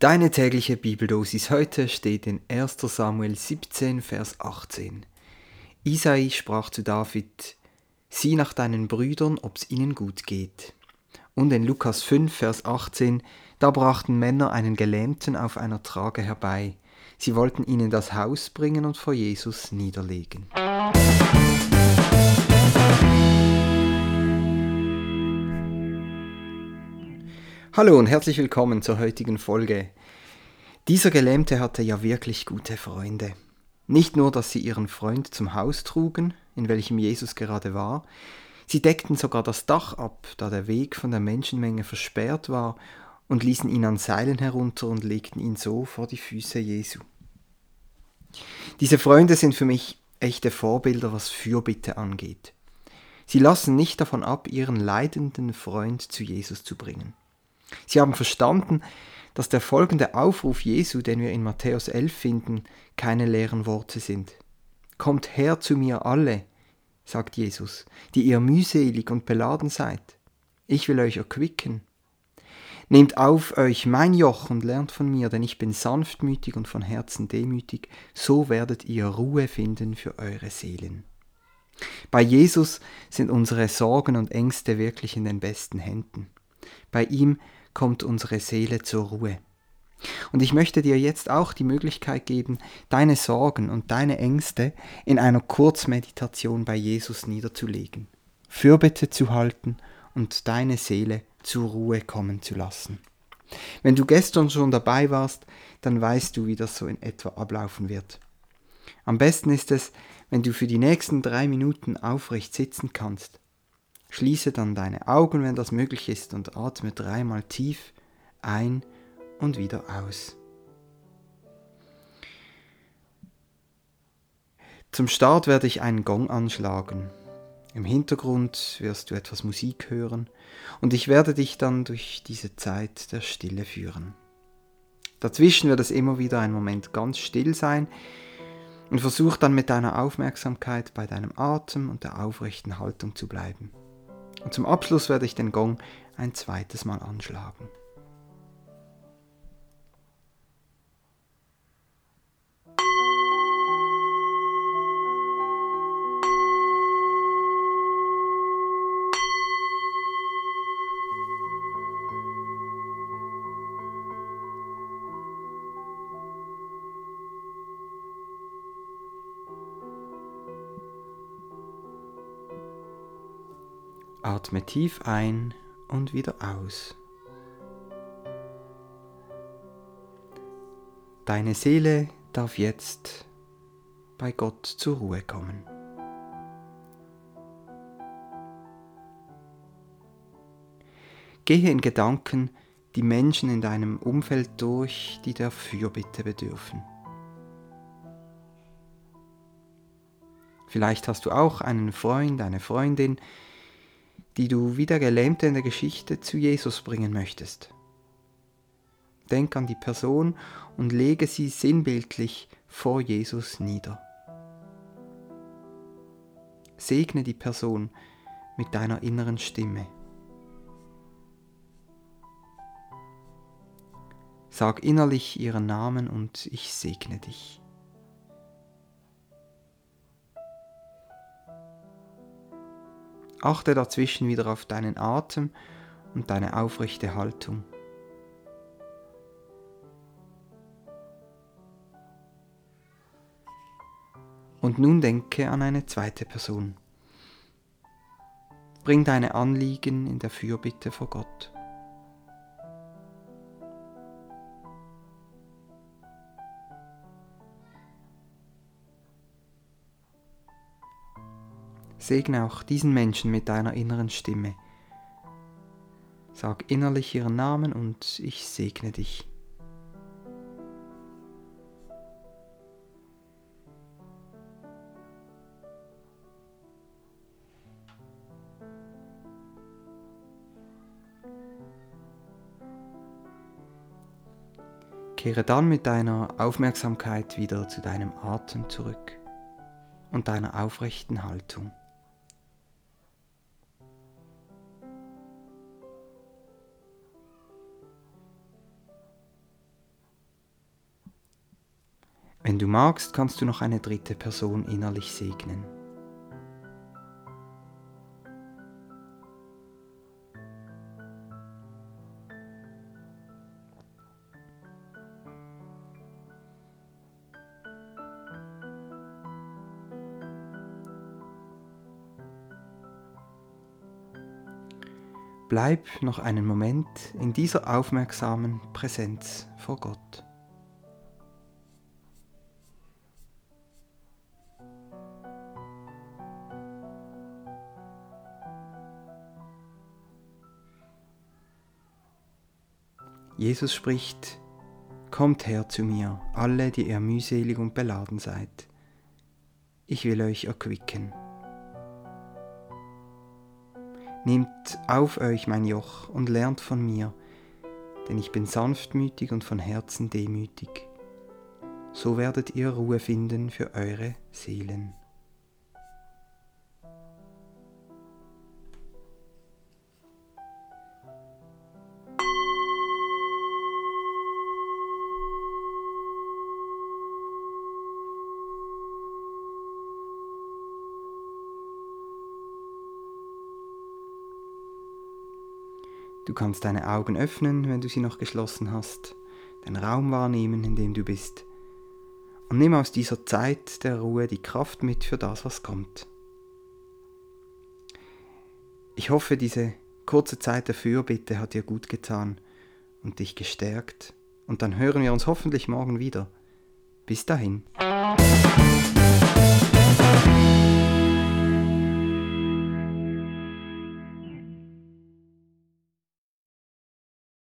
Deine tägliche Bibeldosis heute steht in 1 Samuel 17, Vers 18. Isai sprach zu David, Sieh nach deinen Brüdern, ob's ihnen gut geht. Und in Lukas 5, Vers 18, da brachten Männer einen Gelähmten auf einer Trage herbei. Sie wollten ihn in das Haus bringen und vor Jesus niederlegen. Hallo und herzlich willkommen zur heutigen Folge. Dieser Gelähmte hatte ja wirklich gute Freunde. Nicht nur, dass sie ihren Freund zum Haus trugen, in welchem Jesus gerade war, sie deckten sogar das Dach ab, da der Weg von der Menschenmenge versperrt war, und ließen ihn an Seilen herunter und legten ihn so vor die Füße Jesu. Diese Freunde sind für mich echte Vorbilder, was Fürbitte angeht. Sie lassen nicht davon ab, ihren leidenden Freund zu Jesus zu bringen. Sie haben verstanden, dass der folgende Aufruf Jesu, den wir in Matthäus 11 finden, keine leeren Worte sind. Kommt her zu mir alle, sagt Jesus, die ihr mühselig und beladen seid. Ich will euch erquicken. Nehmt auf euch mein Joch und lernt von mir, denn ich bin sanftmütig und von Herzen demütig, so werdet ihr Ruhe finden für eure Seelen. Bei Jesus sind unsere Sorgen und Ängste wirklich in den besten Händen. Bei ihm kommt unsere Seele zur Ruhe. Und ich möchte dir jetzt auch die Möglichkeit geben, deine Sorgen und deine Ängste in einer Kurzmeditation bei Jesus niederzulegen, Fürbitte zu halten und deine Seele zur Ruhe kommen zu lassen. Wenn du gestern schon dabei warst, dann weißt du, wie das so in etwa ablaufen wird. Am besten ist es, wenn du für die nächsten drei Minuten aufrecht sitzen kannst Schließe dann deine Augen, wenn das möglich ist, und atme dreimal tief ein und wieder aus. Zum Start werde ich einen Gong anschlagen. Im Hintergrund wirst du etwas Musik hören und ich werde dich dann durch diese Zeit der Stille führen. Dazwischen wird es immer wieder ein Moment ganz still sein und versuch dann mit deiner Aufmerksamkeit bei deinem Atem und der aufrechten Haltung zu bleiben. Und zum Abschluss werde ich den Gong ein zweites Mal anschlagen. Atme tief ein und wieder aus. Deine Seele darf jetzt bei Gott zur Ruhe kommen. Gehe in Gedanken die Menschen in deinem Umfeld durch, die der Fürbitte bedürfen. Vielleicht hast du auch einen Freund, eine Freundin, die du wie der Gelähmte in der Geschichte zu Jesus bringen möchtest. Denk an die Person und lege sie sinnbildlich vor Jesus nieder. Segne die Person mit deiner inneren Stimme. Sag innerlich ihren Namen und ich segne dich. Achte dazwischen wieder auf deinen Atem und deine aufrechte Haltung. Und nun denke an eine zweite Person. Bring deine Anliegen in der Fürbitte vor Gott. Segne auch diesen Menschen mit deiner inneren Stimme. Sag innerlich ihren Namen und ich segne dich. Kehre dann mit deiner Aufmerksamkeit wieder zu deinem Atem zurück und deiner aufrechten Haltung. Wenn du magst, kannst du noch eine dritte Person innerlich segnen. Bleib noch einen Moment in dieser aufmerksamen Präsenz vor Gott. Jesus spricht, Kommt her zu mir, alle, die ihr mühselig und beladen seid. Ich will euch erquicken. Nehmt auf euch mein Joch und lernt von mir, denn ich bin sanftmütig und von Herzen demütig. So werdet ihr Ruhe finden für eure Seelen. Du kannst deine Augen öffnen, wenn du sie noch geschlossen hast, den Raum wahrnehmen, in dem du bist. Und nimm aus dieser Zeit der Ruhe die Kraft mit für das, was kommt. Ich hoffe, diese kurze Zeit der Fürbitte hat dir gut getan und dich gestärkt. Und dann hören wir uns hoffentlich morgen wieder. Bis dahin.